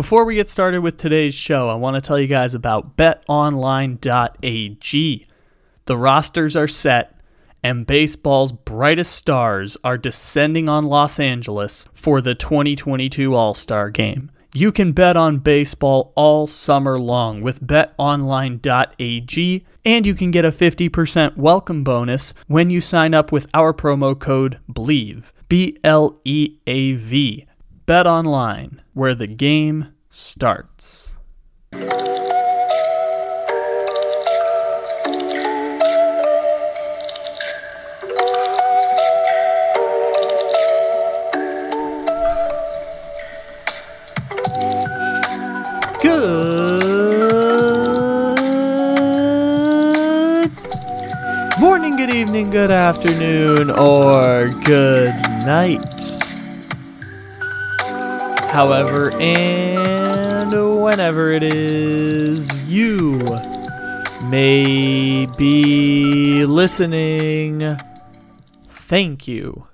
Before we get started with today's show, I want to tell you guys about betonline.ag. The rosters are set, and baseball's brightest stars are descending on Los Angeles for the 2022 All Star Game. You can bet on baseball all summer long with betonline.ag, and you can get a 50% welcome bonus when you sign up with our promo code BLEAV. B L E A V. Bet online, where the game starts. Good morning, good evening, good afternoon, or good night. However, and whenever it is you may be listening, thank you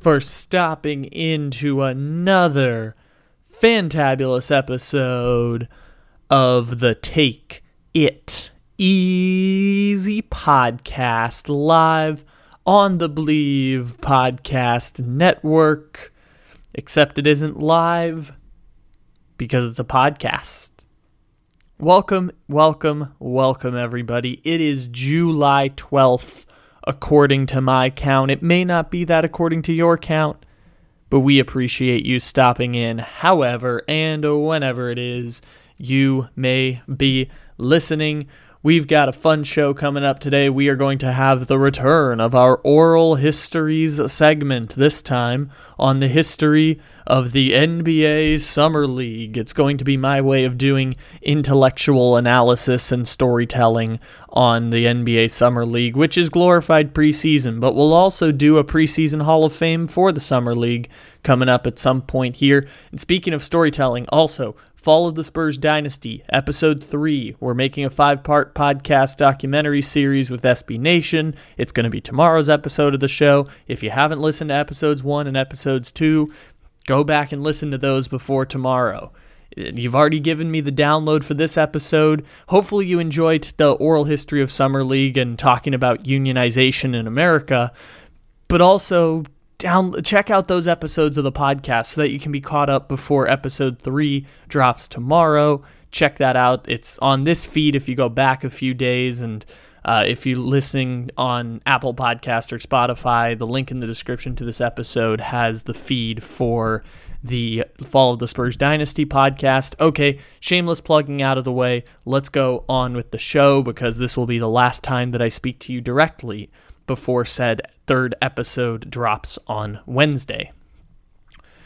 for stopping into another fantabulous episode of the Take It Easy podcast live on the Bleav Podcast Network. Except it isn't live because it's a podcast. Welcome, welcome, welcome, everybody. It is July 12th, according to my count. It may not be that according to your count, but we appreciate you stopping in, however and whenever it is you may be listening. We've got a fun show coming up today. We are going to have the return of our oral histories segment, this time on the history of the NBA Summer League. It's going to be my way of doing intellectual analysis and storytelling on the NBA Summer League, which is glorified preseason, but we'll also do a preseason Hall of Fame for the Summer League coming up at some point here. And speaking of storytelling, also, Fall of the Spurs Dynasty, Episode 3. We're making a five part podcast documentary series with SB Nation. It's going to be tomorrow's episode of the show. If you haven't listened to episodes 1 and episodes 2, go back and listen to those before tomorrow. You've already given me the download for this episode. Hopefully, you enjoyed the oral history of Summer League and talking about unionization in America, but also down check out those episodes of the podcast so that you can be caught up before episode 3 drops tomorrow. Check that out. It's on this feed if you go back a few days and uh, if you're listening on Apple Podcast or Spotify, the link in the description to this episode has the feed for the Fall of the Spurs Dynasty podcast. Okay, shameless plugging out of the way. Let's go on with the show because this will be the last time that I speak to you directly before said third episode drops on Wednesday.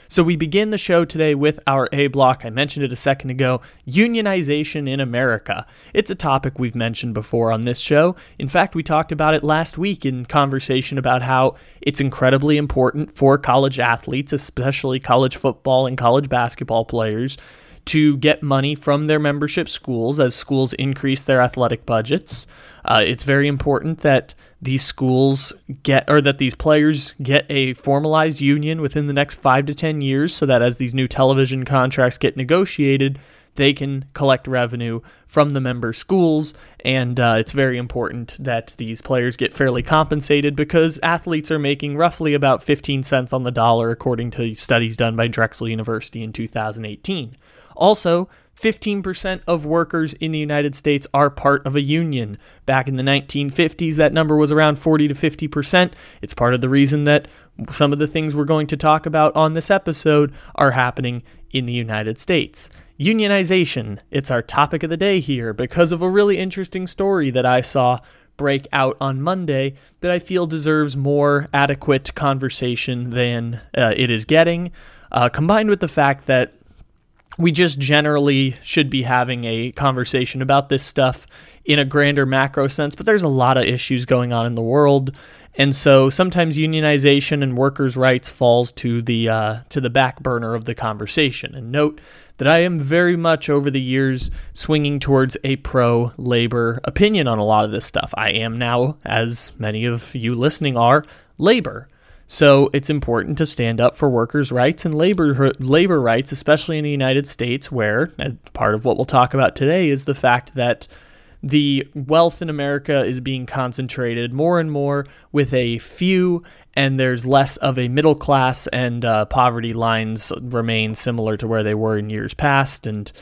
So we begin the show today with our A block. I mentioned it a second ago unionization in America. It's a topic we've mentioned before on this show. In fact, we talked about it last week in conversation about how it's incredibly important for college athletes, especially college football and college basketball players, to get money from their membership schools as schools increase their athletic budgets. Uh, it's very important that these schools get or that these players get a formalized union within the next five to 10 years so that as these new television contracts get negotiated, they can collect revenue from the member schools. And uh, it's very important that these players get fairly compensated because athletes are making roughly about 15 cents on the dollar, according to studies done by Drexel University in 2018. Also, 15% of workers in the United States are part of a union. Back in the 1950s, that number was around 40 to 50%. It's part of the reason that some of the things we're going to talk about on this episode are happening in the United States. Unionization, it's our topic of the day here because of a really interesting story that I saw break out on Monday that I feel deserves more adequate conversation than uh, it is getting, uh, combined with the fact that we just generally should be having a conversation about this stuff in a grander macro sense, but there's a lot of issues going on in the world. And so sometimes unionization and workers' rights falls to the uh, to the back burner of the conversation. And note that I am very much over the years swinging towards a pro labor opinion on a lot of this stuff. I am now, as many of you listening are, labor. So it's important to stand up for workers' rights and labor labor rights, especially in the United States, where part of what we'll talk about today is the fact that the wealth in America is being concentrated more and more with a few, and there's less of a middle class, and uh, poverty lines remain similar to where they were in years past, and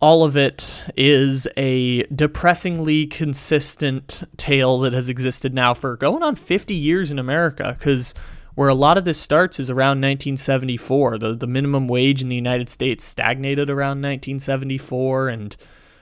all of it is a depressingly consistent tale that has existed now for going on 50 years in America because where a lot of this starts is around 1974. The, the minimum wage in the United States stagnated around 1974, and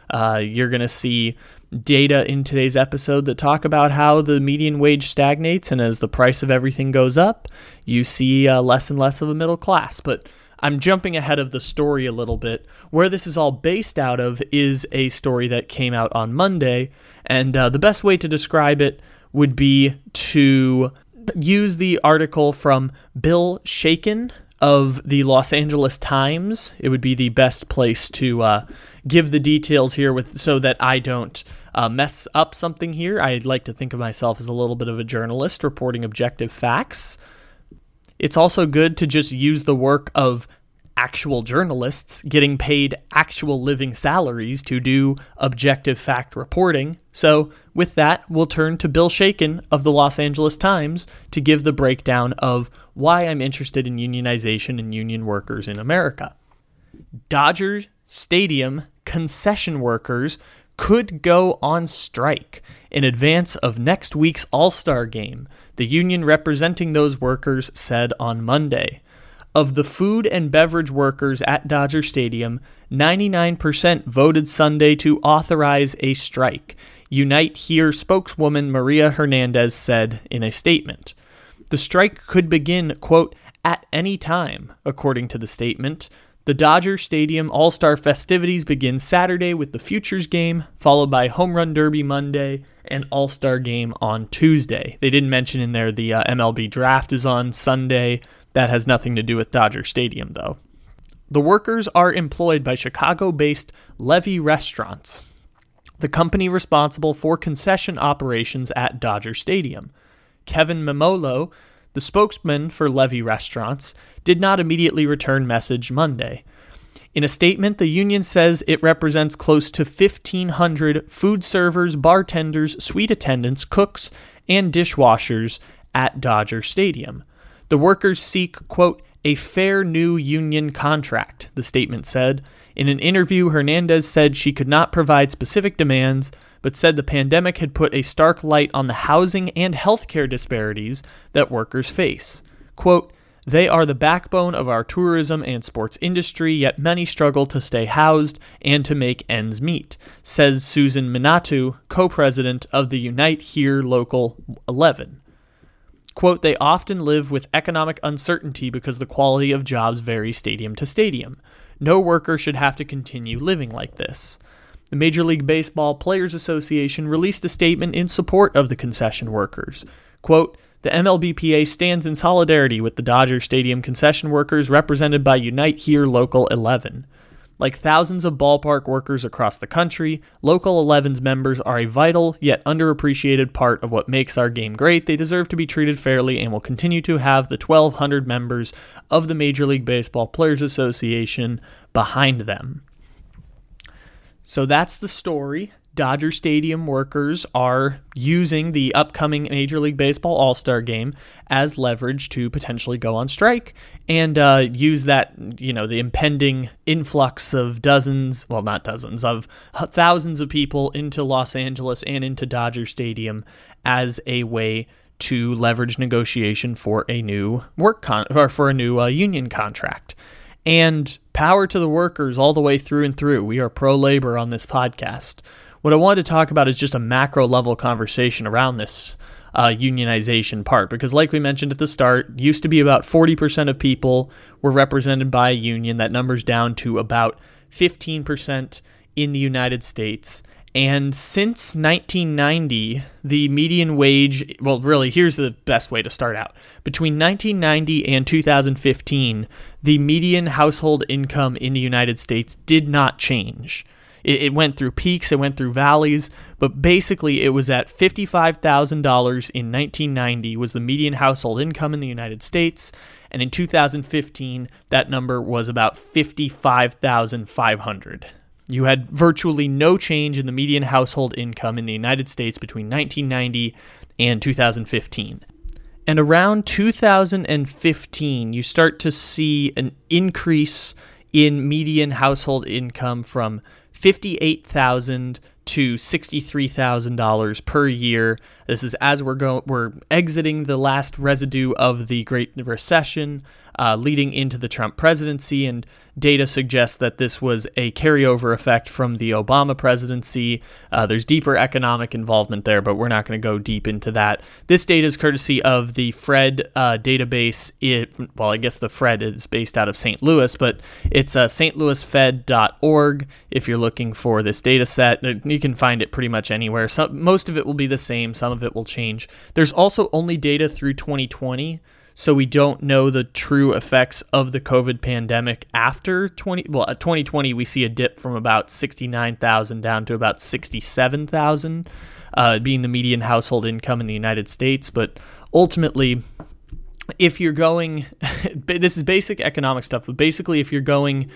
uh, you're going to see data in today's episode that talk about how the median wage stagnates, and as the price of everything goes up, you see uh, less and less of a middle class. But I'm jumping ahead of the story a little bit. Where this is all based out of is a story that came out on Monday, and uh, the best way to describe it would be to use the article from Bill Shaikin of the Los Angeles Times. It would be the best place to uh, give the details here with so that I don't uh, mess up something here. I'd like to think of myself as a little bit of a journalist reporting objective facts. It's also good to just use the work of actual journalists getting paid actual living salaries to do objective fact reporting. So, with that, we'll turn to Bill Shaikin of the Los Angeles Times to give the breakdown of why I'm interested in unionization and union workers in America. Dodgers Stadium concession workers could go on strike in advance of next week's All Star game, the union representing those workers said on Monday. Of the food and beverage workers at Dodger Stadium, 99% voted Sunday to authorize a strike, Unite Here spokeswoman Maria Hernandez said in a statement. The strike could begin, quote, at any time, according to the statement. The Dodger Stadium All Star festivities begin Saturday with the Futures game, followed by Home Run Derby Monday and All Star game on Tuesday. They didn't mention in there the uh, MLB draft is on Sunday. That has nothing to do with Dodger Stadium, though. The workers are employed by Chicago based Levy Restaurants, the company responsible for concession operations at Dodger Stadium. Kevin Memolo, the spokesman for Levy Restaurants, did not immediately return message Monday. In a statement, the union says it represents close to 1,500 food servers, bartenders, suite attendants, cooks, and dishwashers at Dodger Stadium. The workers seek, quote, a fair new union contract, the statement said. In an interview, Hernandez said she could not provide specific demands, but said the pandemic had put a stark light on the housing and healthcare disparities that workers face. Quote, they are the backbone of our tourism and sports industry, yet many struggle to stay housed and to make ends meet, says Susan Minato, co president of the Unite Here Local 11. Quote, they often live with economic uncertainty because the quality of jobs vary stadium to stadium. No worker should have to continue living like this. The Major League Baseball Players Association released a statement in support of the concession workers. Quote, the MLBPA stands in solidarity with the Dodger Stadium concession workers represented by Unite Here Local 11. Like thousands of ballpark workers across the country, Local 11's members are a vital yet underappreciated part of what makes our game great. They deserve to be treated fairly and will continue to have the 1,200 members of the Major League Baseball Players Association behind them. So that's the story. Dodger Stadium workers are using the upcoming Major League Baseball All Star game as leverage to potentially go on strike and uh, use that, you know, the impending influx of dozens, well, not dozens, of thousands of people into Los Angeles and into Dodger Stadium as a way to leverage negotiation for a new work con- or for a new uh, union contract. And power to the workers all the way through and through. We are pro labor on this podcast. What I wanted to talk about is just a macro level conversation around this uh, unionization part because, like we mentioned at the start, used to be about 40% of people were represented by a union. That number's down to about 15% in the United States. And since 1990, the median wage, well, really, here's the best way to start out. Between 1990 and 2015, the median household income in the United States did not change. It, it went through peaks, it went through valleys, but basically it was at $55,000 in 1990 was the median household income in the United States. And in 2015, that number was about 55,500. You had virtually no change in the median household income in the United States between 1990 and 2015. And around 2015, you start to see an increase in median household income from 58,000 to $63,000 per year. This is as we're going we're exiting the last residue of the Great Recession uh, leading into the Trump presidency, and data suggests that this was a carryover effect from the Obama presidency. Uh, there's deeper economic involvement there, but we're not going to go deep into that. This data is courtesy of the FRED uh, database. It, well, I guess the FRED is based out of St. Louis, but it's uh, stlouisfed.org if you're looking for this data set. Uh, you can find it pretty much anywhere. Some, most of it will be the same, some of it will change. There's also only data through 2020 so we don't know the true effects of the COVID pandemic after 20 well 2020 we see a dip from about 69,000 down to about 67,000 uh, being the median household income in the United States. But ultimately if you're going this is basic economic stuff but basically if you're going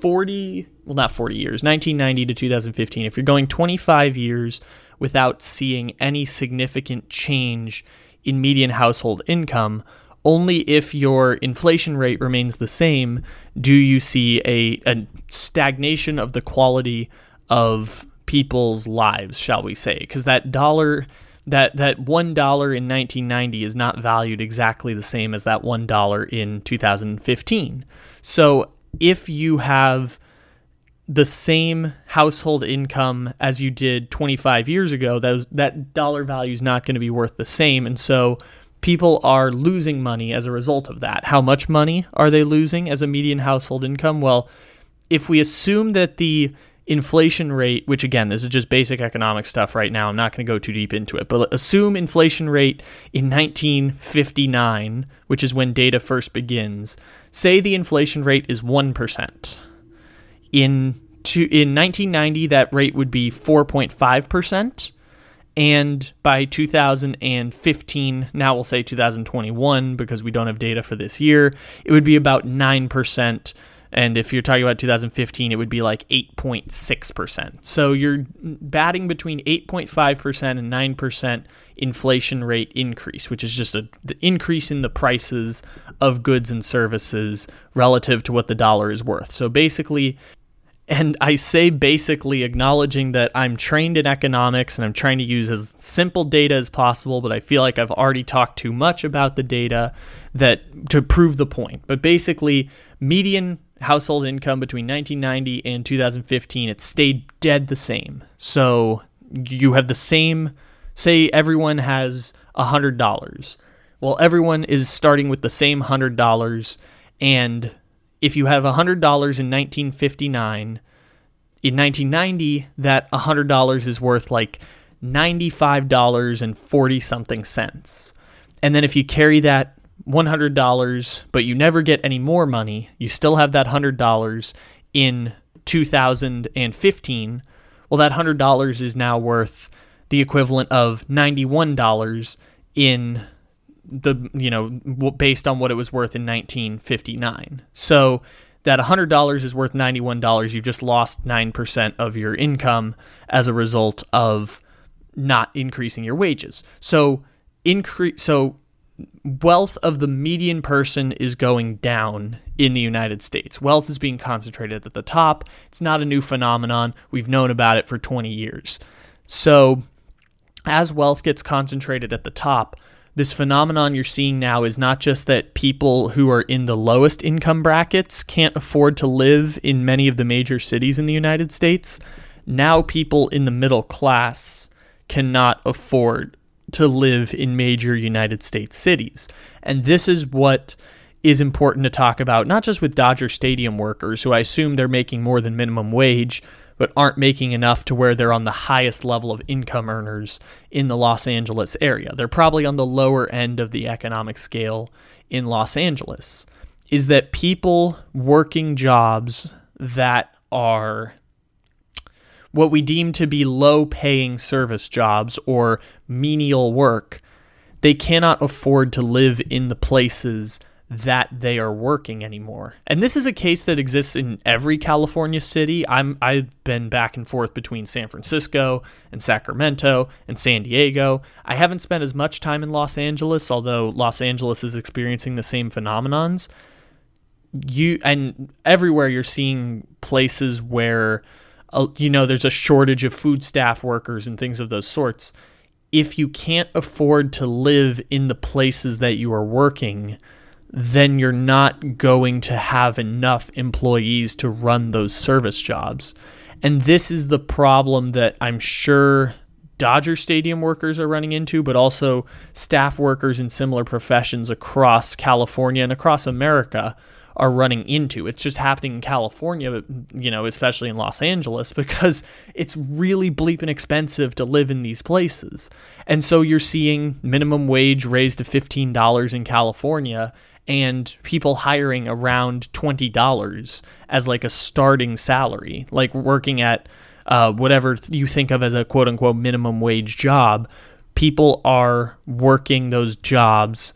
40 well not 40 years 1990 to 2015 if you're going 25 years without seeing any significant change in median household income only if your inflation rate remains the same do you see a, a stagnation of the quality of people's lives, shall we say? Because that dollar, that that one dollar in 1990 is not valued exactly the same as that one dollar in 2015. So if you have the same household income as you did 25 years ago, those, that dollar value is not going to be worth the same, and so people are losing money as a result of that. How much money are they losing as a median household income? Well, if we assume that the inflation rate, which again, this is just basic economic stuff right now, I'm not going to go too deep into it, but assume inflation rate in 1959, which is when data first begins, say the inflation rate is 1%. In to, in 1990, that rate would be 4.5% and by 2015, now we'll say 2021 because we don't have data for this year, it would be about 9%. And if you're talking about 2015, it would be like 8.6%. So you're batting between 8.5% and 9% inflation rate increase, which is just a, the increase in the prices of goods and services relative to what the dollar is worth. So basically, and I say basically acknowledging that I'm trained in economics and I'm trying to use as simple data as possible, but I feel like I've already talked too much about the data that to prove the point. But basically, median household income between 1990 and 2015 it stayed dead the same. So you have the same say everyone has $100. Well, everyone is starting with the same $100 and if you have $100 in 1959, in 1990, that $100 is worth like ninety five dollars and forty something cents. And then if you carry that $100, but you never get any more money, you still have that $100 in 2015. Well, that $100 is now worth the equivalent of $91 in the you know based on what it was worth in 1959. So that $100 is worth $91, you've just lost 9% of your income as a result of not increasing your wages. So increase so wealth of the median person is going down in the United States. Wealth is being concentrated at the top. It's not a new phenomenon. We've known about it for 20 years. So as wealth gets concentrated at the top, this phenomenon you're seeing now is not just that people who are in the lowest income brackets can't afford to live in many of the major cities in the United States. Now, people in the middle class cannot afford to live in major United States cities. And this is what is important to talk about, not just with Dodger Stadium workers, who I assume they're making more than minimum wage, but aren't making enough to where they're on the highest level of income earners in the Los Angeles area. They're probably on the lower end of the economic scale in Los Angeles. Is that people working jobs that are what we deem to be low paying service jobs or menial work, they cannot afford to live in the places that they are working anymore. And this is a case that exists in every California city. I'm I've been back and forth between San Francisco and Sacramento and San Diego. I haven't spent as much time in Los Angeles, although Los Angeles is experiencing the same phenomenons. You and everywhere you're seeing places where uh, you know there's a shortage of food staff workers and things of those sorts. If you can't afford to live in the places that you are working, then you're not going to have enough employees to run those service jobs. And this is the problem that I'm sure Dodger Stadium workers are running into, but also staff workers in similar professions across California and across America are running into. It's just happening in California, you know, especially in Los Angeles, because it's really bleeping expensive to live in these places. And so you're seeing minimum wage raised to $15 in California and people hiring around $20 as like a starting salary, like working at uh, whatever you think of as a quote unquote minimum wage job. People are working those jobs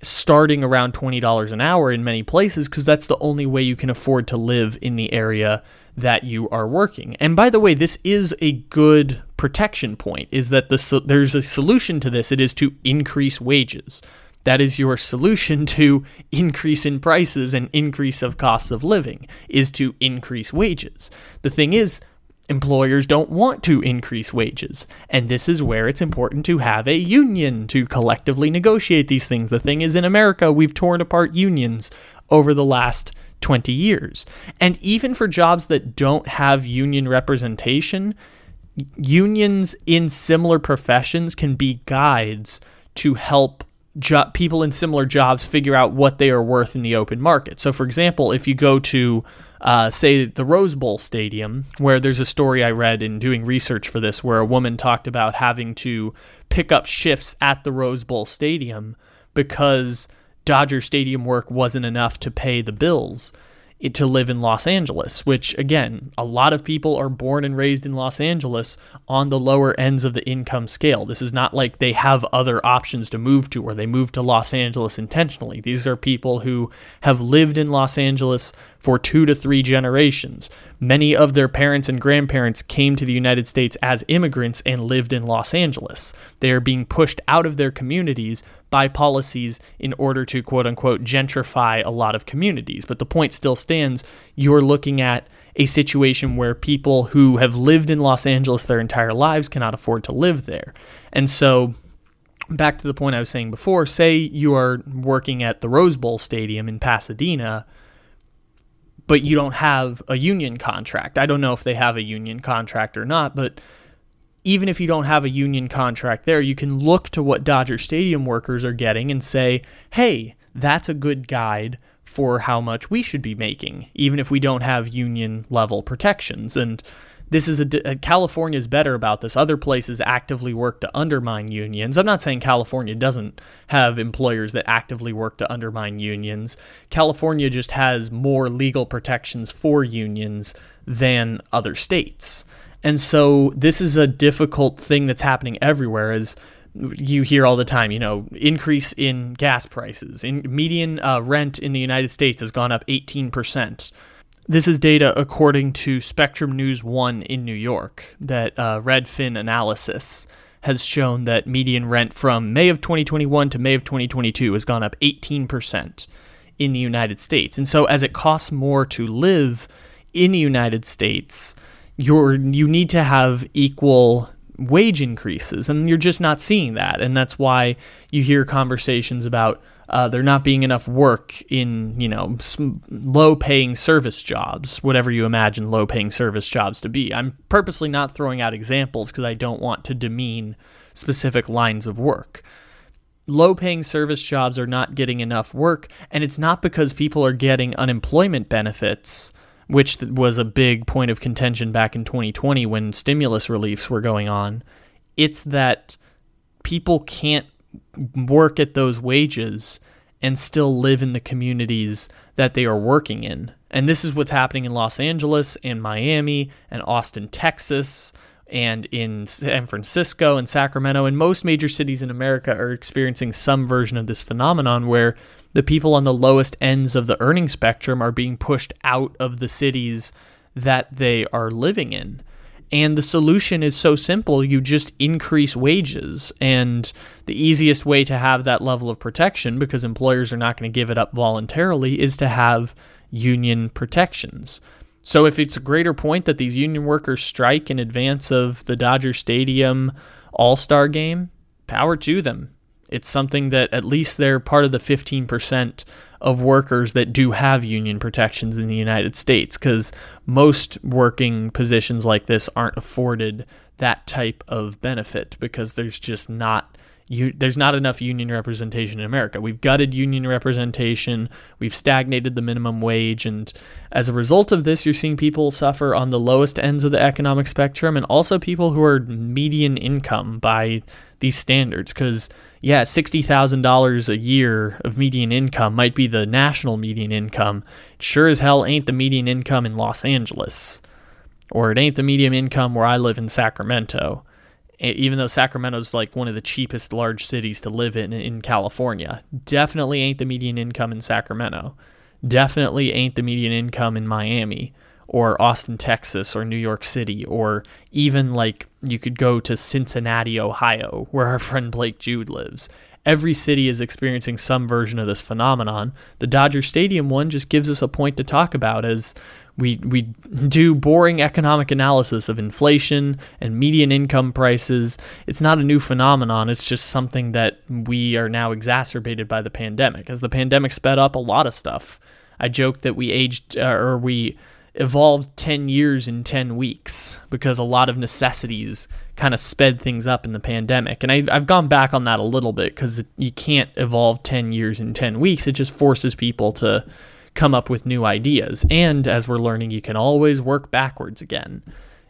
starting around $20 an hour in many places because that's the only way you can afford to live in the area that you are working. And by the way, this is a good protection point is that the there's a solution to this it is to increase wages. That is your solution to increase in prices and increase of costs of living is to increase wages. The thing is, employers don't want to increase wages. And this is where it's important to have a union to collectively negotiate these things. The thing is, in America, we've torn apart unions over the last 20 years. And even for jobs that don't have union representation, unions in similar professions can be guides to help jo- people in similar jobs figure out what they are worth in the open market. So, for example, if you go to uh, say the Rose Bowl Stadium, where there's a story I read in doing research for this, where a woman talked about having to pick up shifts at the Rose Bowl Stadium because Dodger Stadium work wasn't enough to pay the bills to live in Los Angeles, which again, a lot of people are born and raised in Los Angeles on the lower ends of the income scale. This is not like they have other options to move to or they move to Los Angeles intentionally. These are people who have lived in Los Angeles for two to three generations. Many of their parents and grandparents came to the United States as immigrants and lived in Los Angeles. They are being pushed out of their communities by policies in order to quote unquote gentrify a lot of communities. But the point still stands you're looking at a situation where people who have lived in Los Angeles their entire lives cannot afford to live there. And so back to the point I was saying before, say you are working at the Rose Bowl Stadium in Pasadena but you don't have a union contract. I don't know if they have a union contract or not, but even if you don't have a union contract there, you can look to what Dodger Stadium workers are getting and say, hey, that's a good guide for how much we should be making, even if we don't have union level protections. And this is a, uh, California is better about this. Other places actively work to undermine unions. I'm not saying California doesn't have employers that actively work to undermine unions. California just has more legal protections for unions than other states. And so this is a difficult thing that's happening everywhere as you hear all the time, you know, increase in gas prices. In median uh, rent in the United States has gone up 18%. This is data according to Spectrum News 1 in New York that uh, Redfin analysis has shown that median rent from May of 2021 to May of 2022 has gone up 18% in the United States. And so as it costs more to live in the United States, you're you need to have equal wage increases and you're just not seeing that. And that's why you hear conversations about uh, there not being enough work in you know low paying service jobs whatever you imagine low paying service jobs to be. I'm purposely not throwing out examples because i don't want to demean specific lines of work. Low paying service jobs are not getting enough work and it's not because people are getting unemployment benefits which was a big point of contention back in 2020 when stimulus reliefs were going on. It's that people can't work at those wages and still live in the communities that they are working in. And this is what's happening in Los Angeles and Miami and Austin, Texas, and in San Francisco and Sacramento and most major cities in America are experiencing some version of this phenomenon where the people on the lowest ends of the earning spectrum are being pushed out of the cities that they are living in. And the solution is so simple you just increase wages. And the easiest way to have that level of protection, because employers are not going to give it up voluntarily, is to have union protections. So if it's a greater point that these union workers strike in advance of the Dodger Stadium All Star game, power to them. It's something that at least they're part of the 15% of workers that do have union protections in the United States because most working positions like this aren't afforded that type of benefit because there's just not you, there's not enough union representation in America. We've gutted union representation, we've stagnated the minimum wage, and as a result of this, you're seeing people suffer on the lowest ends of the economic spectrum and also people who are median income by these standards because yeah, $60,000 a year of median income might be the national median income. It sure as hell ain't the median income in Los Angeles. Or it ain't the median income where I live in Sacramento. Even though Sacramento's like one of the cheapest large cities to live in in California. Definitely ain't the median income in Sacramento. Definitely ain't the median income in Miami or Austin, Texas, or New York City, or even like you could go to Cincinnati, Ohio, where our friend Blake Jude lives. Every city is experiencing some version of this phenomenon. The Dodger Stadium one just gives us a point to talk about as we we do boring economic analysis of inflation and median income prices. It's not a new phenomenon. It's just something that we are now exacerbated by the pandemic. As the pandemic sped up a lot of stuff. I joked that we aged uh, or we evolved 10 years in 10 weeks because a lot of necessities kind of sped things up in the pandemic. And I, have gone back on that a little bit because you can't evolve 10 years in 10 weeks. It just forces people to come up with new ideas. And as we're learning, you can always work backwards again.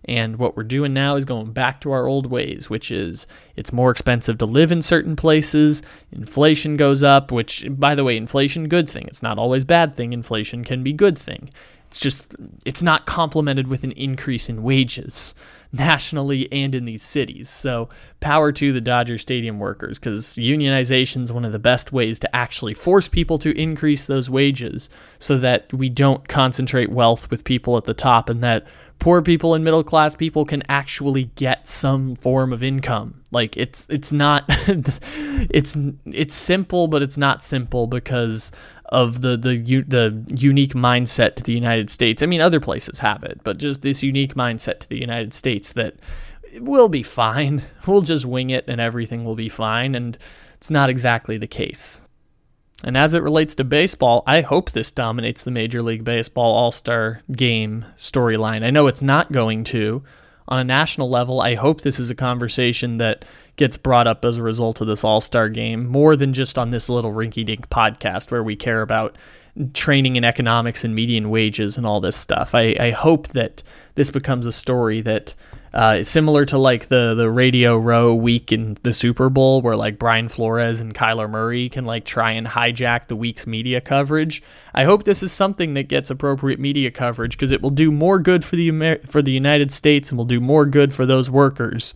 And what we're doing now is going back to our old ways, which is it's more expensive to live in certain places. Inflation goes up, which, by the way, inflation good thing. It's not always bad thing. Inflation can be good thing. It's just it's not complemented with an increase in wages nationally and in these cities. So power to the Dodger Stadium workers because unionization is one of the best ways to actually force people to increase those wages so that we don't concentrate wealth with people at the top and that poor people and middle class people can actually get some form of income. Like it's it's not it's it's simple but it's not simple because of the the the unique mindset to the United States. I mean, other places have it, but just this unique mindset to the United States that we'll be fine. We'll just wing it and everything will be fine, and it's not exactly the case. And as it relates to baseball, I hope this dominates the Major League Baseball All Star game storyline. I know it's not going to. On a national level, I hope this is a conversation that gets brought up as a result of this All Star game more than just on this little rinky dink podcast where we care about training and economics and median wages and all this stuff. I, I hope that this becomes a story that uh, similar to like the the Radio Row week in the Super Bowl, where like Brian Flores and Kyler Murray can like try and hijack the week's media coverage. I hope this is something that gets appropriate media coverage because it will do more good for the Amer- for the United States and will do more good for those workers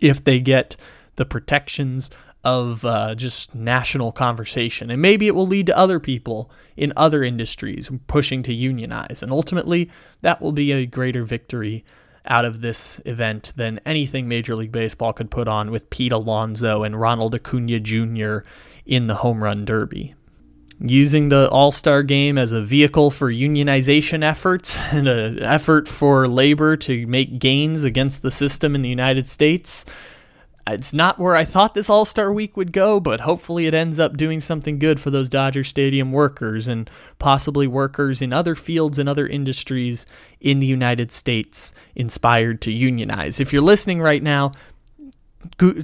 if they get the protections of uh, just national conversation. And maybe it will lead to other people in other industries pushing to unionize. And ultimately, that will be a greater victory out of this event than anything Major League Baseball could put on with Pete Alonso and Ronald Acuna Jr. in the home run derby. Using the All Star game as a vehicle for unionization efforts and an effort for labor to make gains against the system in the United States it's not where I thought this All Star week would go, but hopefully it ends up doing something good for those Dodger Stadium workers and possibly workers in other fields and other industries in the United States inspired to unionize. If you're listening right now,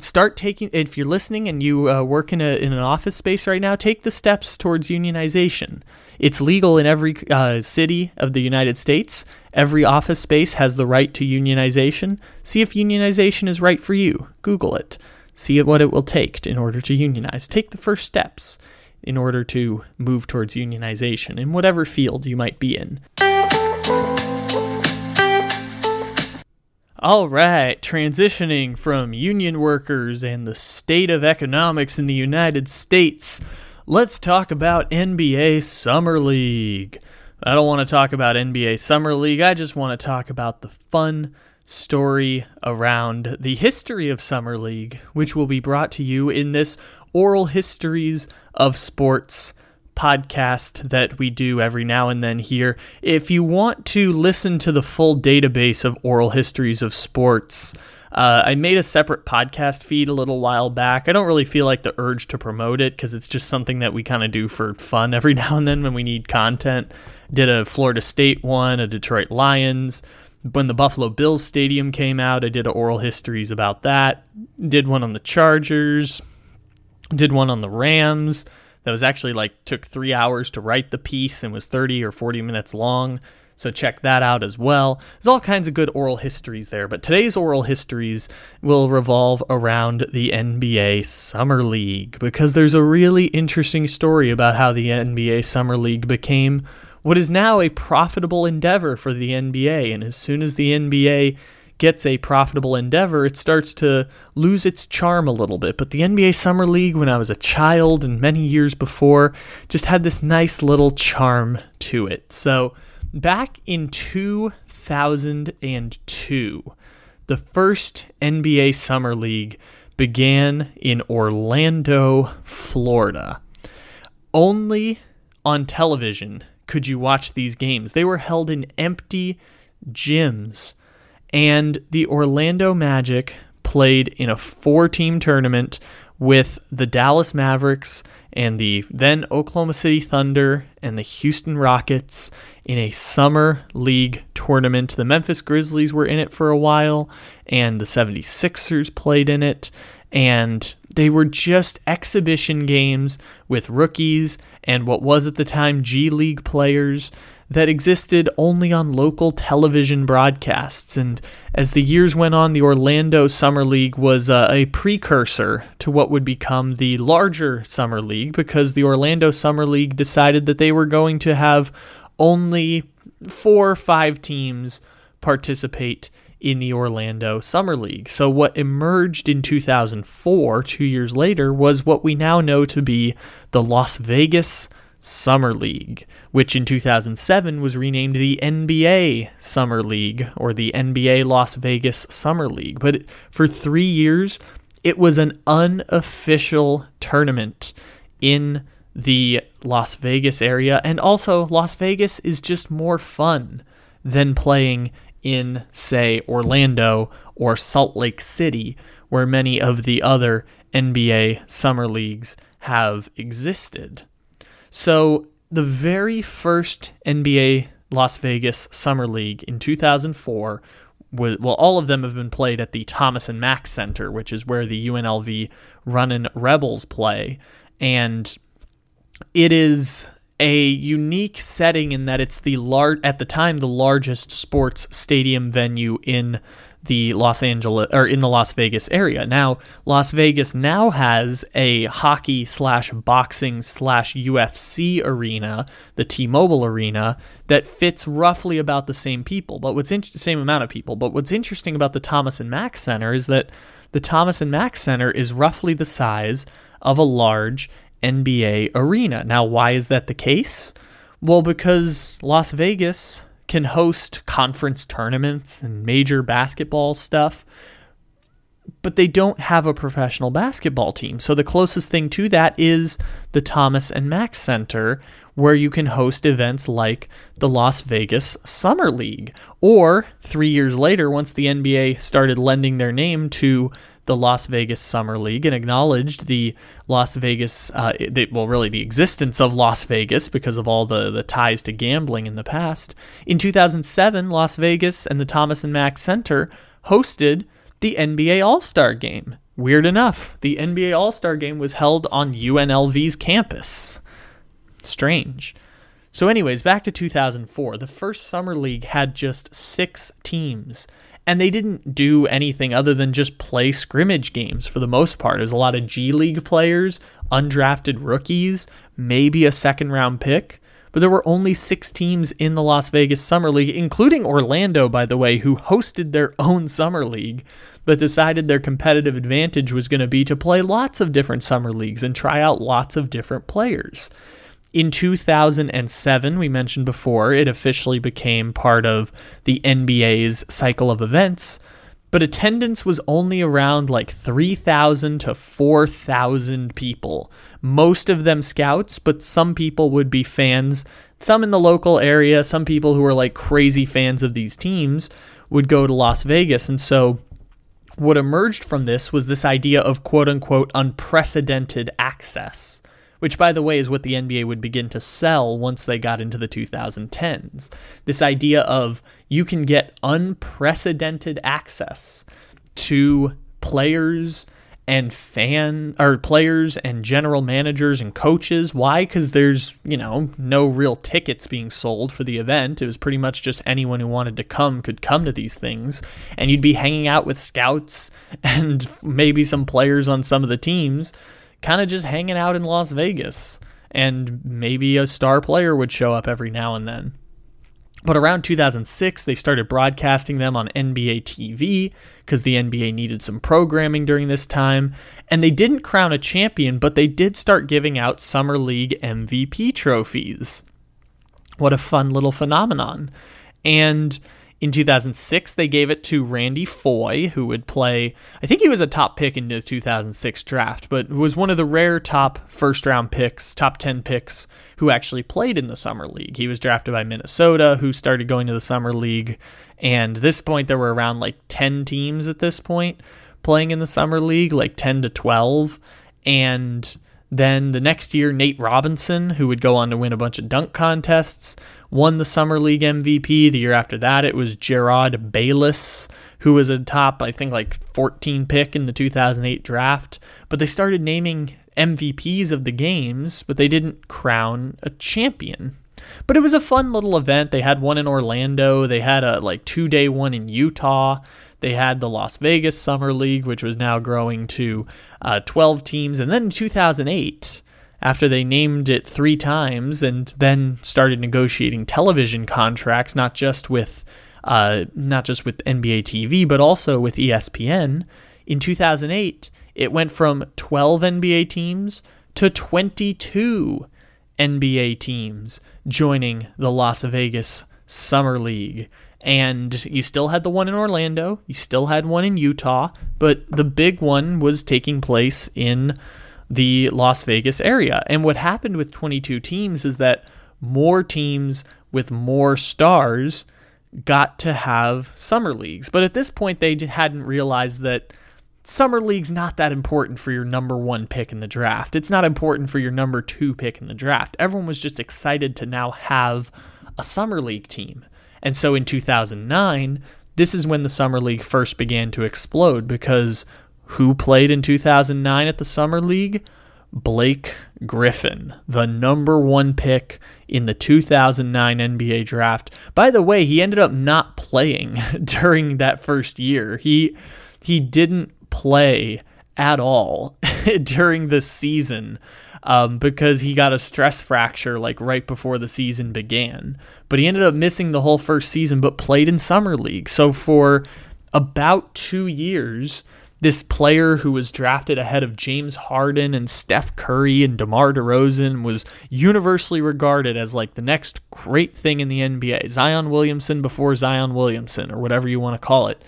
start taking if you're listening and you uh, work in a in an office space right now take the steps towards unionization. It's legal in every uh, city of the united states. Every office space has the right to unionization. See if unionization is right for you. Google it. See what it will take in order to unionize. Take the first steps in order to move towards unionization in whatever field you might be in. All right, transitioning from union workers and the state of economics in the United States, let's talk about NBA Summer League. I don't want to talk about NBA Summer League, I just want to talk about the fun story around the history of Summer League, which will be brought to you in this Oral Histories of Sports podcast that we do every now and then here. If you want to listen to the full database of oral histories of sports, uh, I made a separate podcast feed a little while back. I don't really feel like the urge to promote it because it's just something that we kind of do for fun every now and then when we need content. Did a Florida State one, a Detroit Lions. When the Buffalo Bills Stadium came out, I did oral histories about that. Did one on the Chargers. Did one on the Rams that was actually like took three hours to write the piece and was 30 or 40 minutes long. So check that out as well. There's all kinds of good oral histories there, but today's oral histories will revolve around the NBA Summer League because there's a really interesting story about how the NBA Summer League became what is now a profitable endeavor for the NBA. And as soon as the NBA gets a profitable endeavor, it starts to lose its charm a little bit. But the NBA Summer League, when I was a child and many years before, just had this nice little charm to it. So back in 2002, the first NBA Summer League began in Orlando, Florida. Only on television could you watch these games. They were held in empty gyms and the Orlando Magic played in a four team tournament with the Dallas Mavericks and the then Oklahoma City Thunder and the Houston Rockets in a summer league tournament. The Memphis Grizzlies were in it for a while, and the 76ers played in it. And they were just exhibition games with rookies and what was at the time G League players that existed only on local television broadcasts. And as the years went on, the Orlando Summer League was uh, a precursor to what would become the larger Summer League because the Orlando Summer League decided that they were going to have only four or five teams participate in the Orlando Summer League. So, what emerged in 2004, two years later, was what we now know to be the Las Vegas Summer League, which in 2007 was renamed the NBA Summer League or the NBA Las Vegas Summer League. But for three years, it was an unofficial tournament in the Las Vegas area. And also, Las Vegas is just more fun than playing in, say, Orlando or Salt Lake City, where many of the other NBA summer leagues have existed. So, the very first NBA Las Vegas Summer League in 2004 was, well, all of them have been played at the Thomas and Mack Center, which is where the UNLV Runnin' Rebels play. And it is a unique setting in that it's the lar- at the time the largest sports stadium venue in the Los Angeles or in the Las Vegas area. Now, Las Vegas now has a hockey slash boxing slash UFC arena, the T-Mobile Arena, that fits roughly about the same people, but what's in- same amount of people. But what's interesting about the Thomas and Mack Center is that the Thomas and Mack Center is roughly the size of a large NBA arena. Now, why is that the case? Well, because Las Vegas can host conference tournaments and major basketball stuff, but they don't have a professional basketball team. So the closest thing to that is the Thomas and Mack Center, where you can host events like the Las Vegas Summer League. Or three years later, once the NBA started lending their name to the Las Vegas Summer League and acknowledged the Las Vegas, uh, the, well, really the existence of Las Vegas because of all the, the ties to gambling in the past. In 2007, Las Vegas and the Thomas and Mack Center hosted the NBA All Star Game. Weird enough, the NBA All Star Game was held on UNLV's campus. Strange. So, anyways, back to 2004. The first Summer League had just six teams, and they didn't do anything other than just play scrimmage games for the most part. There's a lot of G League players, undrafted rookies, maybe a second round pick. But there were only six teams in the Las Vegas Summer League, including Orlando, by the way, who hosted their own Summer League, but decided their competitive advantage was going to be to play lots of different Summer Leagues and try out lots of different players. In 2007, we mentioned before, it officially became part of the NBA's cycle of events, but attendance was only around like 3,000 to 4,000 people. Most of them scouts, but some people would be fans. Some in the local area, some people who were like crazy fans of these teams would go to Las Vegas. And so what emerged from this was this idea of quote unquote unprecedented access which, by the way, is what the NBA would begin to sell once they got into the 2010s. This idea of you can get unprecedented access to players and fan or players and general managers and coaches. Why? Because there's, you know, no real tickets being sold for the event. It was pretty much just anyone who wanted to come could come to these things. And you'd be hanging out with scouts and maybe some players on some of the teams kind of just hanging out in Las Vegas. And maybe a star player would show up every now and then. But around 2006, they started broadcasting them on NBA TV because the NBA needed some programming during this time. And they didn't crown a champion, but they did start giving out Summer League MVP trophies. What a fun little phenomenon. And in 2006, they gave it to Randy Foye, who would play. I think he was a top pick in the 2006 draft, but was one of the rare top first round picks, top 10 picks, who actually played in the Summer League. He was drafted by Minnesota, who started going to the Summer League. And this point, there were around like 10 teams at this point playing in the Summer League, like 10 to 12. And then the next year, Nate Robinson, who would go on to win a bunch of dunk contests, won the Summer League MVP. The year after that, it was Jerryd Bayless, who was a top, I think, like 14 pick in the 2008 draft. But they started naming MVPs of the games, but they didn't crown a champion. But it was a fun little event. They had one in Orlando, they had a like two day one in Utah. They had the Las Vegas Summer League, which was now growing to uh, 12 teams. And then in 2008, after they named it three times and then started negotiating television contracts, not just with uh, not just with NBA TV, but also with ESPN. In 2008, it went from 12 NBA teams to 22 NBA teams joining the Las Vegas Summer League. And you still had the one in Orlando, you still had one in Utah, but the big one was taking place in the Las Vegas area. And what happened with 22 teams is that more teams with more stars got to have summer leagues. But at this point, they hadn't realized that summer league's not that important for your number one pick in the draft. It's not important for your number two pick in the draft. Everyone was just excited to now have a summer league team. And so in 2009, this is when the summer league first began to explode because who played in 2009 at the Summer League? Blake Griffin, the number one pick in the 2009 NBA draft. By the way, he ended up not playing during that first year. He he didn't play at all during the season um, because he got a stress fracture like right before the season began. But he ended up missing the whole first season, but played in summer league. So for about two years, this player who was drafted ahead of James Harden and Steph Curry and DeMar DeRozan was universally regarded as like the next great thing in the NBA. Zion Williamson before Zion Williamson, or whatever you want to call it.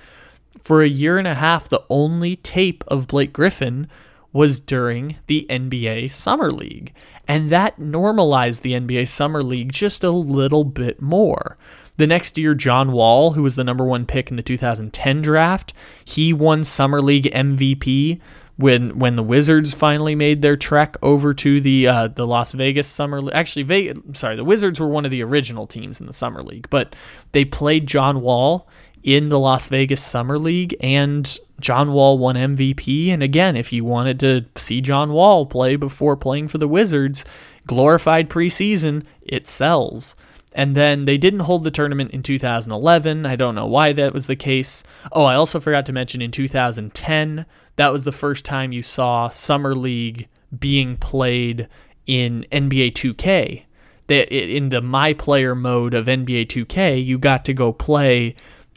For a year and a half, the only tape of Blake Griffin was during the NBA Summer League. And that normalized the NBA Summer League just a little bit more. The next year, John Wall, who was the number one pick in the 2010 draft, he won Summer League MVP when when the Wizards finally made their trek over to the uh, the Las Vegas Summer League. Actually, sorry, the Wizards were one of the original teams in the Summer League, but they played John Wall in the Las Vegas Summer League, and John Wall won MVP. And again, if you wanted to see John Wall play before playing for the Wizards, glorified preseason, it sells. And then they didn't hold the tournament in 2011. I don't know why that was the case. Oh, I also forgot to mention in 2010, that was the first time you saw Summer League being played in NBA 2K. In the My Player mode of NBA 2K, you got to go play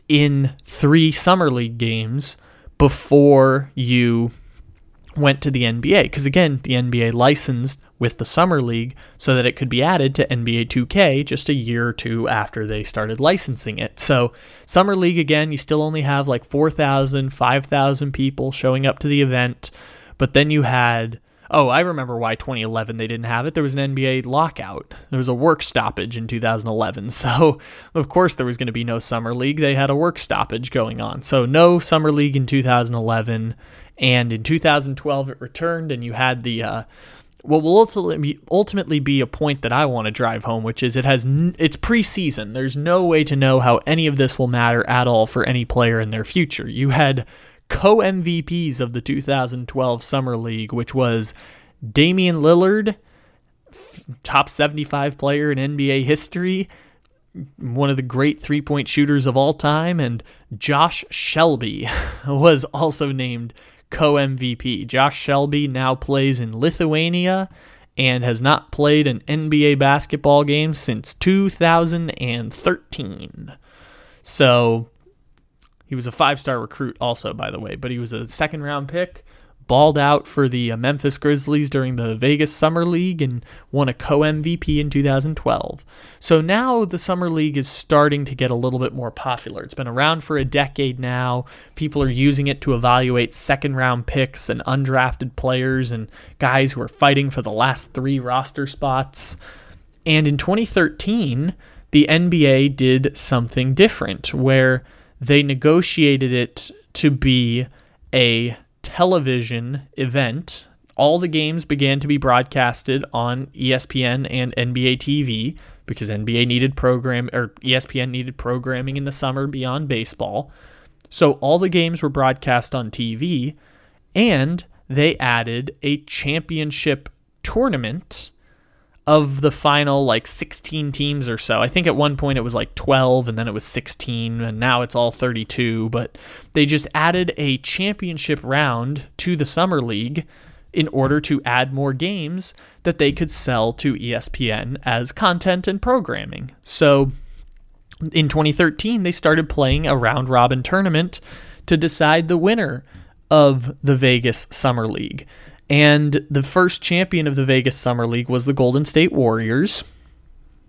in three Summer League games before you went to the NBA. Because again, the NBA licensed with the Summer League so that it could be added to NBA 2K just a year or two after they started licensing it. So, Summer League, again, you still only have like 4,000, 5,000 people showing up to the event. But then you had Oh, I remember why 2011 they didn't have it. There was an NBA lockout. There was a work stoppage in 2011. So, of course, there was going to be no Summer League. They had a work stoppage going on. So, no Summer League in 2011. And in 2012, it returned, and you had the. Uh, what will ultimately be, a point that I want to drive home, which is it has n- it's preseason. There's no way to know how any of this will matter at all for any player in their future. You had co MVPs of the 2012 Summer League, which was Damian Lillard, top 75 player in NBA history, one of the great three point shooters of all time, and Josh Selby was also named co MVP. Josh Selby now plays in Lithuania and has not played an NBA basketball game since 2013. So he was a five star recruit, also, by the way, but he was a second round pick. Balled out for the uh, Memphis Grizzlies during the Vegas Summer League and won a co MVP in 2012. So now the Summer League is starting to get a little bit more popular. It's been around for a decade now. People are using it to evaluate second round picks and undrafted players and guys who are fighting for the last three roster spots. And in 2013, the NBA did something different where they negotiated it to be a television event. All the games began to be broadcasted on ESPN and NBA TV because NBA needed program or ESPN needed programming in the summer beyond baseball. So all the games were broadcast on TV and they added a championship tournament of the final like 16 teams or so. I think at one point it was like 12 and then it was 16 and now it's all 32, but they just added a championship round to the summer league in order to add more games that they could sell to ESPN as content and programming. So in 2013 they started playing a round robin tournament to decide the winner of the Vegas Summer League. And the first champion of the Vegas Summer League was the Golden State Warriors.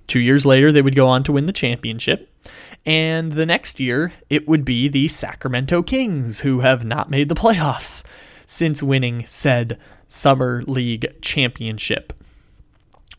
Two years later, they would go on to win the championship. And the next year, it would be the Sacramento Kings, who have not made the playoffs since winning said Summer League championship.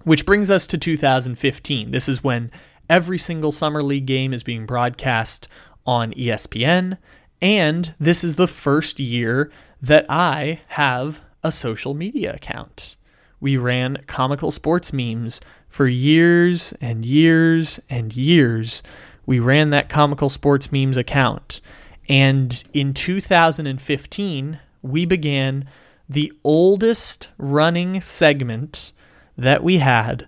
Which brings us to 2015. This is when every single Summer League game is being broadcast on ESPN. And this is the first year that I have a social media account. We ran comical sports memes for years and years and years. We ran that comical sports memes account. And in 2015, we began the oldest running segment that we had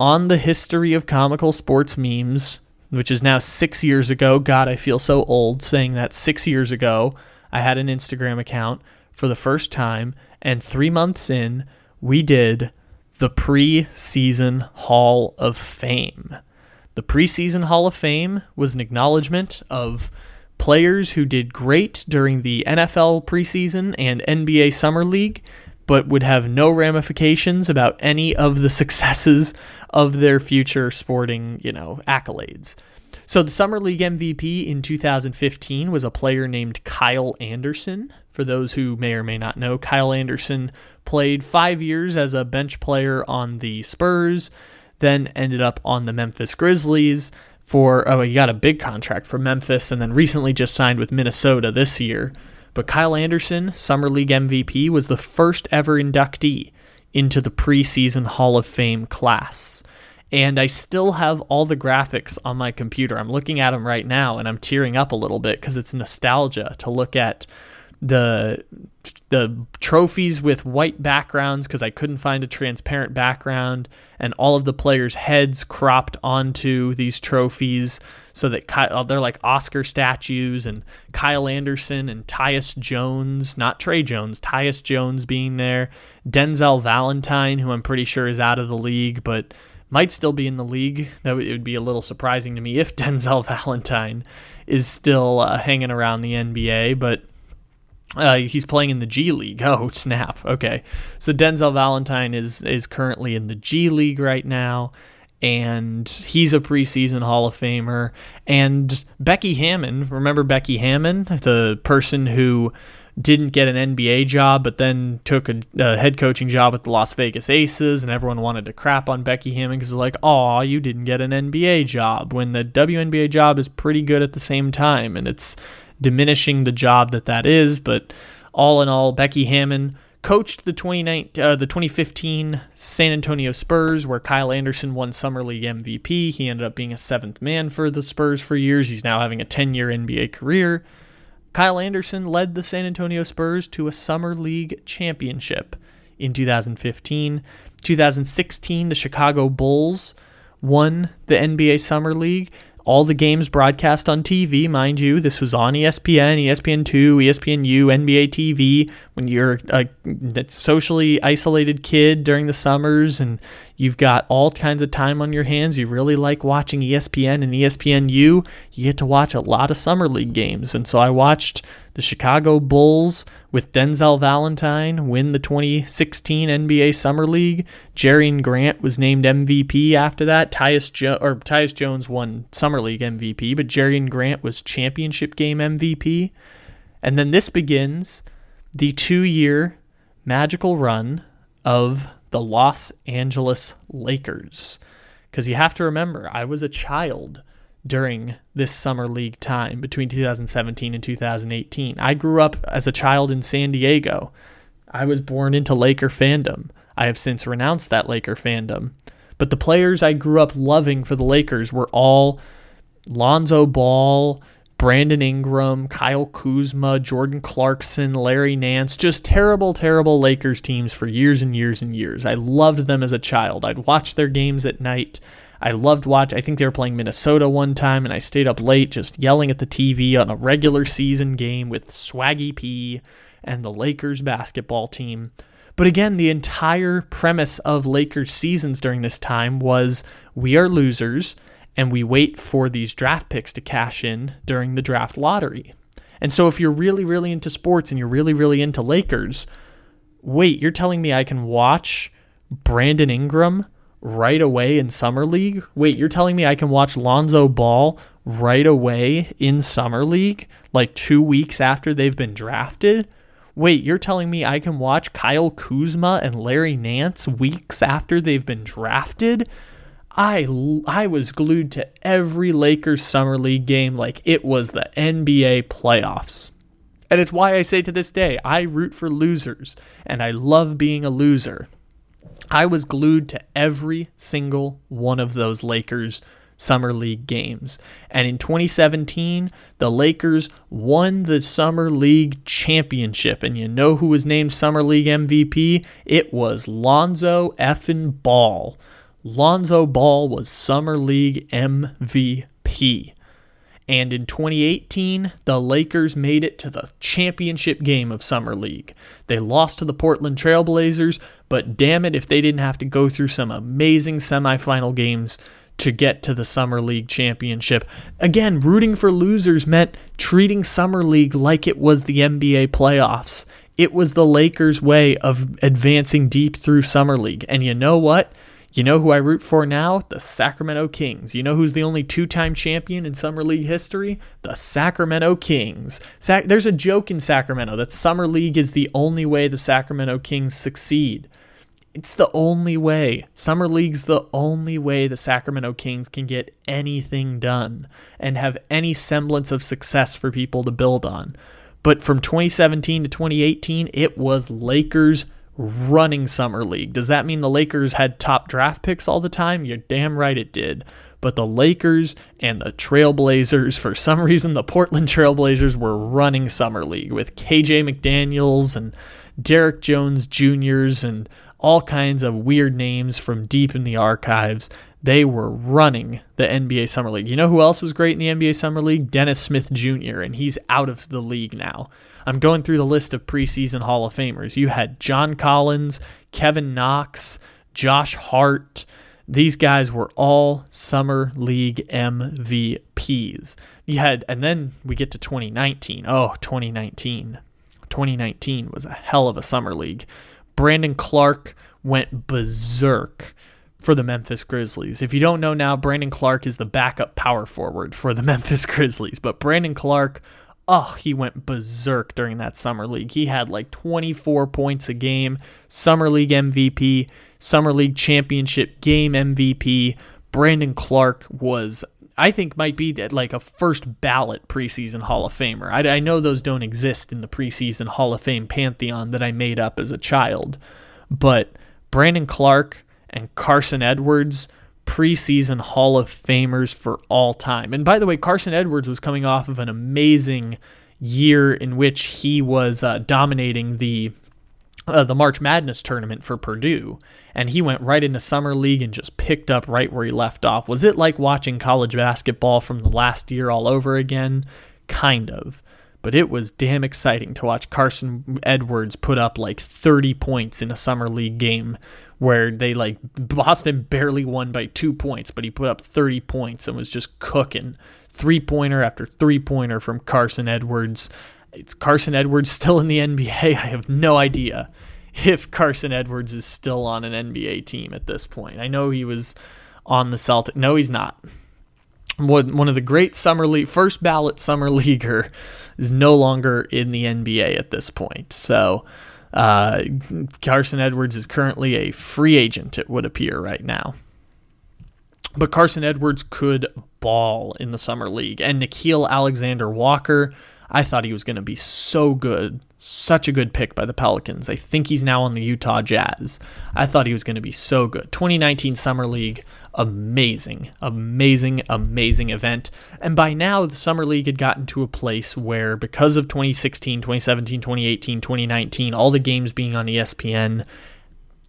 on the history of comical sports memes, which is now six years ago. God, I feel so old saying that six years ago. I had an Instagram account for the first time and three months in, we did the preseason Hall of Fame. The preseason Hall of Fame was an acknowledgement of players who did great during the NFL preseason and NBA Summer League, but would have no ramifications about any of the successes of their future sporting, you know, accolades. So the Summer League MVP in 2015 was a player named Kyle Anderson. For those who may or may not know, Kyle Anderson played five years as a bench player on the Spurs, then ended up on the Memphis Grizzlies for, oh, he got a big contract for Memphis, and then recently just signed with Minnesota this year. But Kyle Anderson, Summer League MVP, was the first ever inductee into the preseason Hall of Fame class and I still have all the graphics on my computer. I'm looking at them right now and I'm tearing up a little bit because it's nostalgia to look at the the trophies with white backgrounds because I couldn't find a transparent background, and all of the players' heads cropped onto these trophies so that Kyle, they're like Oscar statues, and Kyle Anderson and Tyus Jones, not Tre Jones, Tyus Jones being there, Denzel Valentine, who I'm pretty sure is out of the league, but might still be in the league. That it would be a little surprising to me if Denzel Valentine is still uh, hanging around the NBA, but uh, he's playing in the G League. Oh, snap. Okay. So Denzel Valentine is is currently in the G League right now and he's a preseason Hall of Famer. And Becky Hammon, remember Becky Hammon, the person who didn't get an NBA job, but then took a, a, head coaching job with the Las Vegas Aces, and everyone wanted to crap on Becky Hammon because like, "Oh, you didn't get an NBA job," when the WNBA job is pretty good at the same time, and it's diminishing the job that that is. But all in all, Becky Hammon coached the 2019, uh, the 2015 San Antonio Spurs, where Kyle Anderson won Summer League MVP. He ended up being a seventh man for the Spurs for years. He's now having a 10 year NBA career. Kyle Anderson led the San Antonio Spurs to a Summer League championship in 2015. 2016, the Chicago Bulls won the NBA Summer League all the games broadcast on TV, mind you. This was on ESPN, ESPN2, ESPNU, NBA TV. When you're a socially isolated kid during the summers and you've got all kinds of time on your hands, you really like watching ESPN and ESPNU, you get to watch a lot of Summer League games. And so I watched the Chicago Bulls with Denzel Valentine win the 2016 NBA Summer League. Jerian Grant was named MVP after that. Tyus, jo- or Tyus Jones won Summer League MVP, but Jerian Grant was championship game MVP. And then this begins the two year magical run of the Los Angeles Lakers. Because you have to remember, I was a child during this summer league time between 2017 and 2018. I grew up as a child in San Diego. I was born into Laker fandom. I have since renounced that Laker fandom. But the players I grew up loving for the Lakers were all Lonzo Ball, Brandon Ingram, Kyle Kuzma, Jordan Clarkson, Larry Nance, just terrible, terrible Lakers teams for years and years and years. I loved them as a child. I'd watch their games at night. I loved watch. I think they were playing Minnesota one time, and I stayed up late just yelling at the TV on a regular season game with Swaggy P and the Lakers basketball team. But again, the entire premise of Lakers seasons during this time was we are losers and we wait for these draft picks to cash in during the draft lottery. And so if you're really, really into sports and you're really, really into Lakers, wait, you're telling me I can watch Brandon Ingram right away in Summer League? Wait, you're telling me I can watch Lonzo Ball right away in Summer League, like two weeks after they've been drafted? Wait, you're telling me I can watch Kyle Kuzma and Larry Nance weeks after they've been drafted? I, I was glued to every Lakers Summer League game like it was the NBA playoffs. And it's why I say to this day, I root for losers, and I love being a loser. I was glued to every single one of those Lakers Summer League games. And in 2017, the Lakers won the Summer League championship. And you know who was named Summer League MVP? It was Lonzo effin' Ball. Lonzo Ball was Summer League MVP. And in 2018, the Lakers made it to the championship game of Summer League. They lost to the Portland Trailblazers, but damn it if they didn't have to go through some amazing semifinal games to get to the Summer League championship. Again, rooting for losers meant treating Summer League like it was the NBA playoffs. It was the Lakers' way of advancing deep through Summer League. And you know what? You know who I root for now? The Sacramento Kings. You know who's the only two time champion in Summer League history? The Sacramento Kings. Sac- There's a joke in Sacramento that Summer League is the only way the Sacramento Kings succeed. It's the only way. Summer League's the only way the Sacramento Kings can get anything done and have any semblance of success for people to build on. But from 2017 to 2018, it was Lakers running Summer League. Does that mean the Lakers had top draft picks all the time? You're damn right it did. but the Lakers and the Trailblazers, for some reason, the Portland Trailblazers were running Summer League with KJ McDaniels and Derrick Jones Jr.'s and all kinds of weird names from deep in the archives. They were running the NBA Summer League. You know who else was great in the NBA Summer League? Dennis Smith Jr., and he's out of the league now. I'm going through the list of preseason Hall of Famers. You had John Collins, Kevin Knox, Josh Hart. These guys were all Summer League MVPs. You had, and then we get to 2019. Oh, 2019. 2019 was a hell of a Summer League. Brandon Clarke went berserk for the Memphis Grizzlies. If you don't know now, Brandon Clarke is the backup power forward for the Memphis Grizzlies. But Brandon Clarke, oh, he went berserk during that Summer League. He had like 24 points a game, Summer League MVP, Summer League Championship game MVP. Brandon Clarke was I think might be like a first ballot preseason Hall of Famer. I, I, know those don't exist in the preseason Hall of Fame pantheon that I made up as a child, but Brandon Clarke and Carson Edwards, preseason Hall of Famers for all time. And by the way, Carson Edwards was coming off of an amazing year in which he was uh, dominating the uh, the March Madness tournament for Purdue, and he went right into summer league and just picked up right where he left off. Was it like watching college basketball from the last year all over again? Kind of but it was damn exciting to watch Carson Edwards put up like 30 points in a summer league game where they like Boston barely won by 2 points but he put up 30 points and was just cooking. Three pointer after three pointer from Carson Edwards. It's Carson Edwards still in the NBA I have no idea if Carson Edwards is still on an NBA team at this point. I know he was on the Celtic no he's not. One of the great summer league first ballot summer leaguer is no longer in the NBA at this point. So uh, Carson Edwards is currently a free agent. It would appear right now. But Carson Edwards could ball in the summer league, and Nickeil Alexander Walker. I thought he was going to be so good such a good pick by the Pelicans. I think he's now on the Utah Jazz. I thought he was going to be so good. 2019 Summer League, amazing, amazing, amazing event. And by now, the Summer League had gotten to a place where, because of 2016, 2017, 2018, 2019, all the games being on ESPN,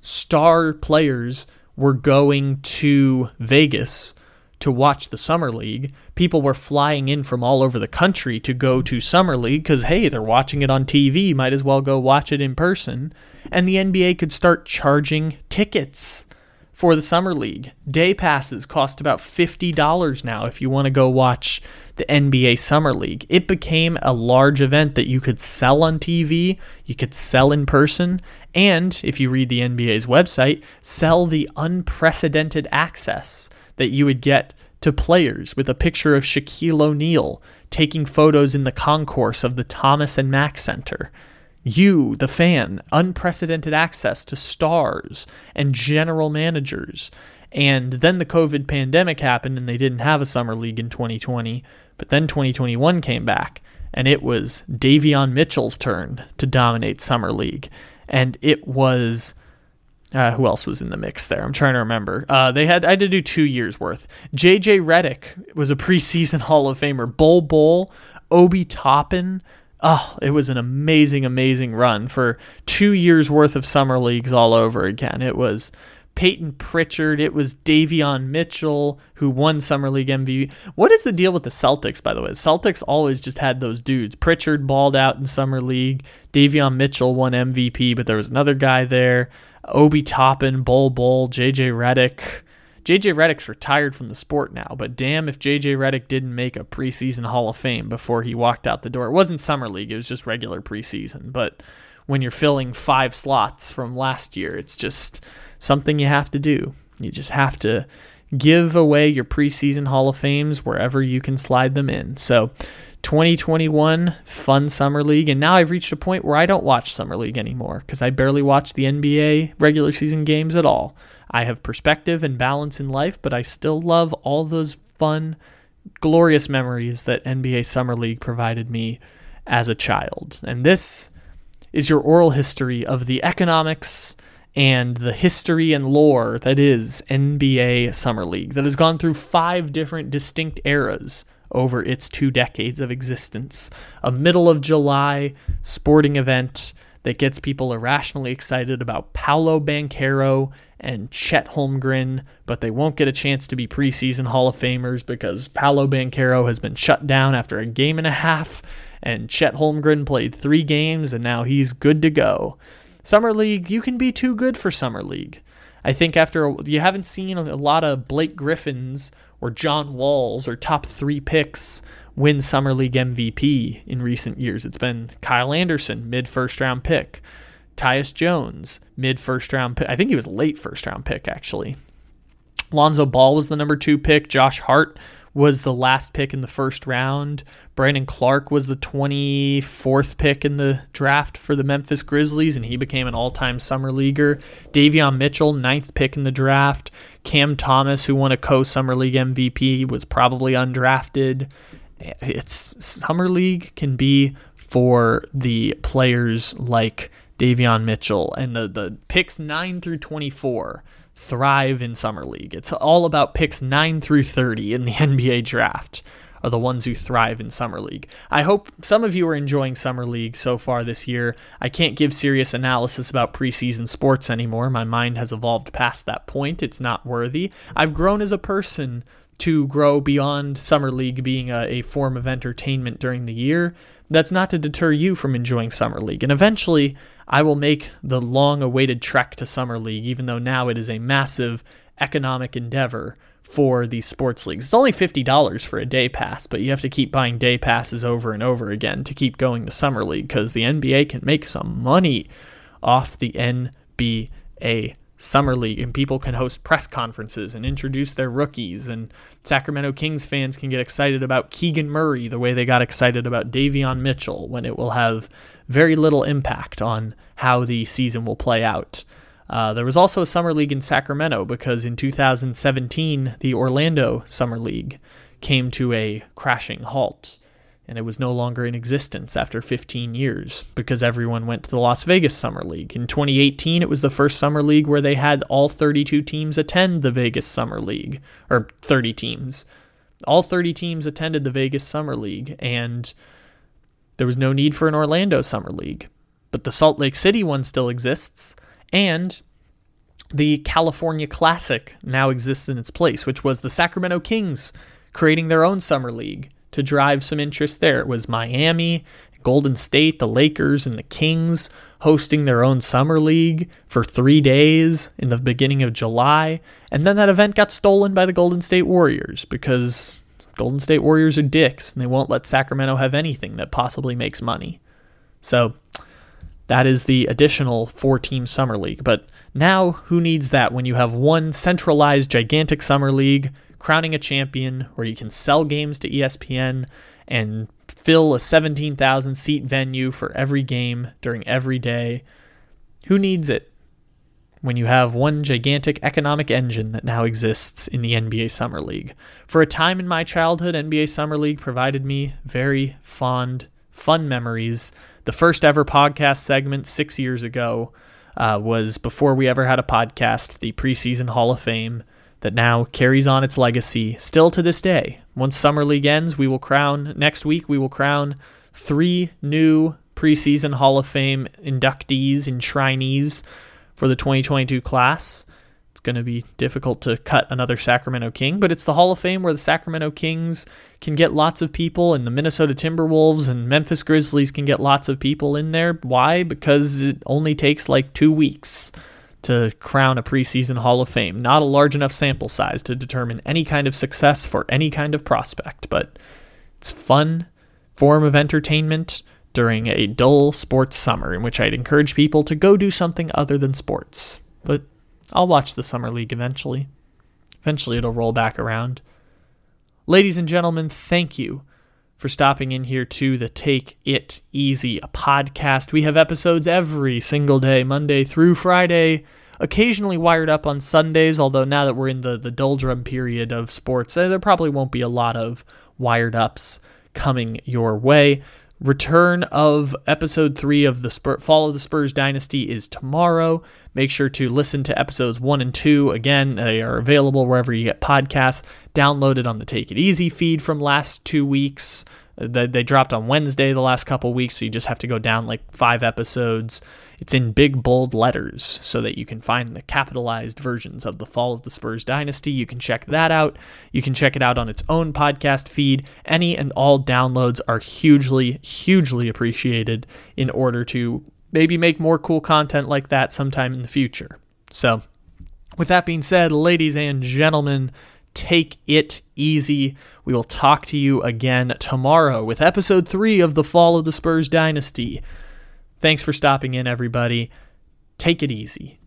star players were going to Vegas to watch the Summer League. People were flying in from all over the country to go to Summer League because, hey, they're watching it on TV, might as well go watch it in person. And the NBA could start charging tickets for the Summer League. Day passes cost about $50 now if you want to go watch the NBA Summer League. It became a large event that you could sell on TV, you could sell in person, and if you read the NBA's website, sell the unprecedented access that you would get to players with a picture of Shaquille O'Neal taking photos in the concourse of the Thomas and Mack Center. You, the fan, unprecedented access to stars and general managers. And then the COVID pandemic happened and they didn't have a summer league in 2020. But then 2021 came back and it was Davion Mitchell's turn to dominate summer league. And it was uh, who else was in the mix there? I'm trying to remember. Uh, they had I had to do two years worth. J.J. Redick was a preseason Hall of Famer. Bol Bol, Obi Toppin. Oh, it was an amazing, amazing run for two years worth of summer leagues all over again. It was Payton Pritchard. It was Davion Mitchell who won Summer League MVP. What is the deal with the Celtics, by the way? Celtics always just had those dudes. Pritchard balled out in Summer League. Davion Mitchell won MVP, but there was another guy there. Obi Toppin, Bol Bol, JJ Redick. JJ Redick's retired from the sport now, but damn if JJ Redick didn't make a preseason Hall of Fame before he walked out the door. It wasn't Summer League, it was just regular preseason. But when you're filling five slots from last year, it's just something you have to do. You just have to give away your preseason Hall of Fames wherever you can slide them in. So 2021 fun summer league and now I've reached a point where I don't watch summer league anymore cuz I barely watch the NBA regular season games at all. I have perspective and balance in life, but I still love all those fun glorious memories that NBA summer league provided me as a child. And this is your oral history of the economics and the history and lore that is NBA Summer League, that has gone through five different distinct eras over its two decades of existence. A middle of July sporting event that gets people irrationally excited about Paolo Banchero and Chet Holmgren, but they won't get a chance to be preseason Hall of Famers because Paolo Banchero has been shut down after a game and a half, and Chet Holmgren played three games and now he's good to go. Summer League, you can be too good for Summer League. I think after you haven't seen a lot of Blake Griffins or John Walls or top three picks win Summer League MVP in recent years. It's been Kyle Anderson, mid first round pick. Tyus Jones, mid first round pick. I think he was late first round pick, actually. Lonzo Ball was the number two pick. Josh Hart was the last pick in the first round. Brandon Clarke was the 24th pick in the draft for the Memphis Grizzlies, and he became an all time summer leaguer. Davion Mitchell, ninth pick in the draft. Cam Thomas, who won a co summer league MVP, was probably undrafted. It's summer league can be for the players like Davion Mitchell, and the, the picks 9 through 24 thrive in Summer League. It's all about picks 9 through 30 in the NBA draft are the ones who thrive in Summer League. I hope some of you are enjoying Summer League so far this year. I can't give serious analysis about preseason sports anymore. My mind has evolved past that point. It's not worthy. I've grown as a person to grow beyond Summer League being a, a form of entertainment during the year. That's not to deter you from enjoying Summer League. And eventually, I will make the long awaited trek to Summer League, even though now it is a massive economic endeavor for these sports leagues. It's only $50 for a day pass, but you have to keep buying day passes over and over again to keep going to Summer League because the NBA can make some money off the NBA Summer League, and people can host press conferences and introduce their rookies. And Sacramento Kings fans can get excited about Keegan Murray the way they got excited about Davion Mitchell when it will have very little impact on how the season will play out. Uh, there was also a summer league in Sacramento because in 2017 the Orlando Summer League came to a crashing halt and it was no longer in existence after 15 years because everyone went to the Las Vegas Summer League. In 2018, it was the first Summer League where they had all 32 teams attend the Vegas Summer League, or 30 teams. All 30 teams attended the Vegas Summer League, and there was no need for an Orlando Summer League. But the Salt Lake City one still exists, and the California Classic now exists in its place, which was the Sacramento Kings creating their own Summer League to drive some interest there. It was Miami, Golden State, the Lakers, and the Kings hosting their own summer league for three days in the beginning of July. And then that event got stolen by the Golden State Warriors because Golden State Warriors are dicks and they won't let Sacramento have anything that possibly makes money. So that is the additional four team summer league. But now, who needs that when you have one centralized, gigantic summer league crowning a champion where you can sell games to ESPN and fill a 17,000 seat venue for every game during every day. Who needs it when you have one gigantic economic engine that now exists in the NBA Summer League? For a time in my childhood, NBA Summer League provided me very fond, fun memories. The first ever podcast segment six years ago uh, was before we ever had a podcast, the preseason Hall of Fame that now carries on its legacy still to this day. Once Summer League ends, we will crown, next week, we will crown three new preseason Hall of Fame inductees and trainees for the 2022 class. It's going to be difficult to cut another Sacramento King, but it's the Hall of Fame where the Sacramento Kings can get lots of people, and the Minnesota Timberwolves and Memphis Grizzlies can get lots of people in there. Why? Because it only takes like two weeks to crown a preseason Hall of Fame. Not a large enough sample size to determine any kind of success for any kind of prospect, but it's fun form of entertainment during a dull sports summer in which I'd encourage people to go do something other than sports. But I'll watch the summer league eventually. Eventually it'll roll back around. Ladies and gentlemen, thank you for stopping in here to the Take It Easy podcast. We have episodes every single day, Monday through Friday, occasionally wired up on Sundays, although now that we're in the, the doldrum period of sports, eh, there probably won't be a lot of wired ups coming your way. Return of episode three of the Spur- Fall of the Spurs Dynasty is tomorrow. Make sure to listen to episodes one and two. Again, they are available wherever you get podcasts. Downloaded on the Take It Easy feed from last two weeks. They, they dropped on Wednesday the last couple weeks, so you just have to go down like five episodes. It's in big bold letters so that you can find the capitalized versions of the Fall of the Spurs Dynasty. You can check that out. You can check it out on its own podcast feed. Any and all downloads are hugely, hugely appreciated in order to maybe make more cool content like that sometime in the future. So, with that being said, ladies and gentlemen, take it easy. We will talk to you again tomorrow with episode three of The Fall of the Spurs Dynasty. Thanks for stopping in, everybody. Take it easy.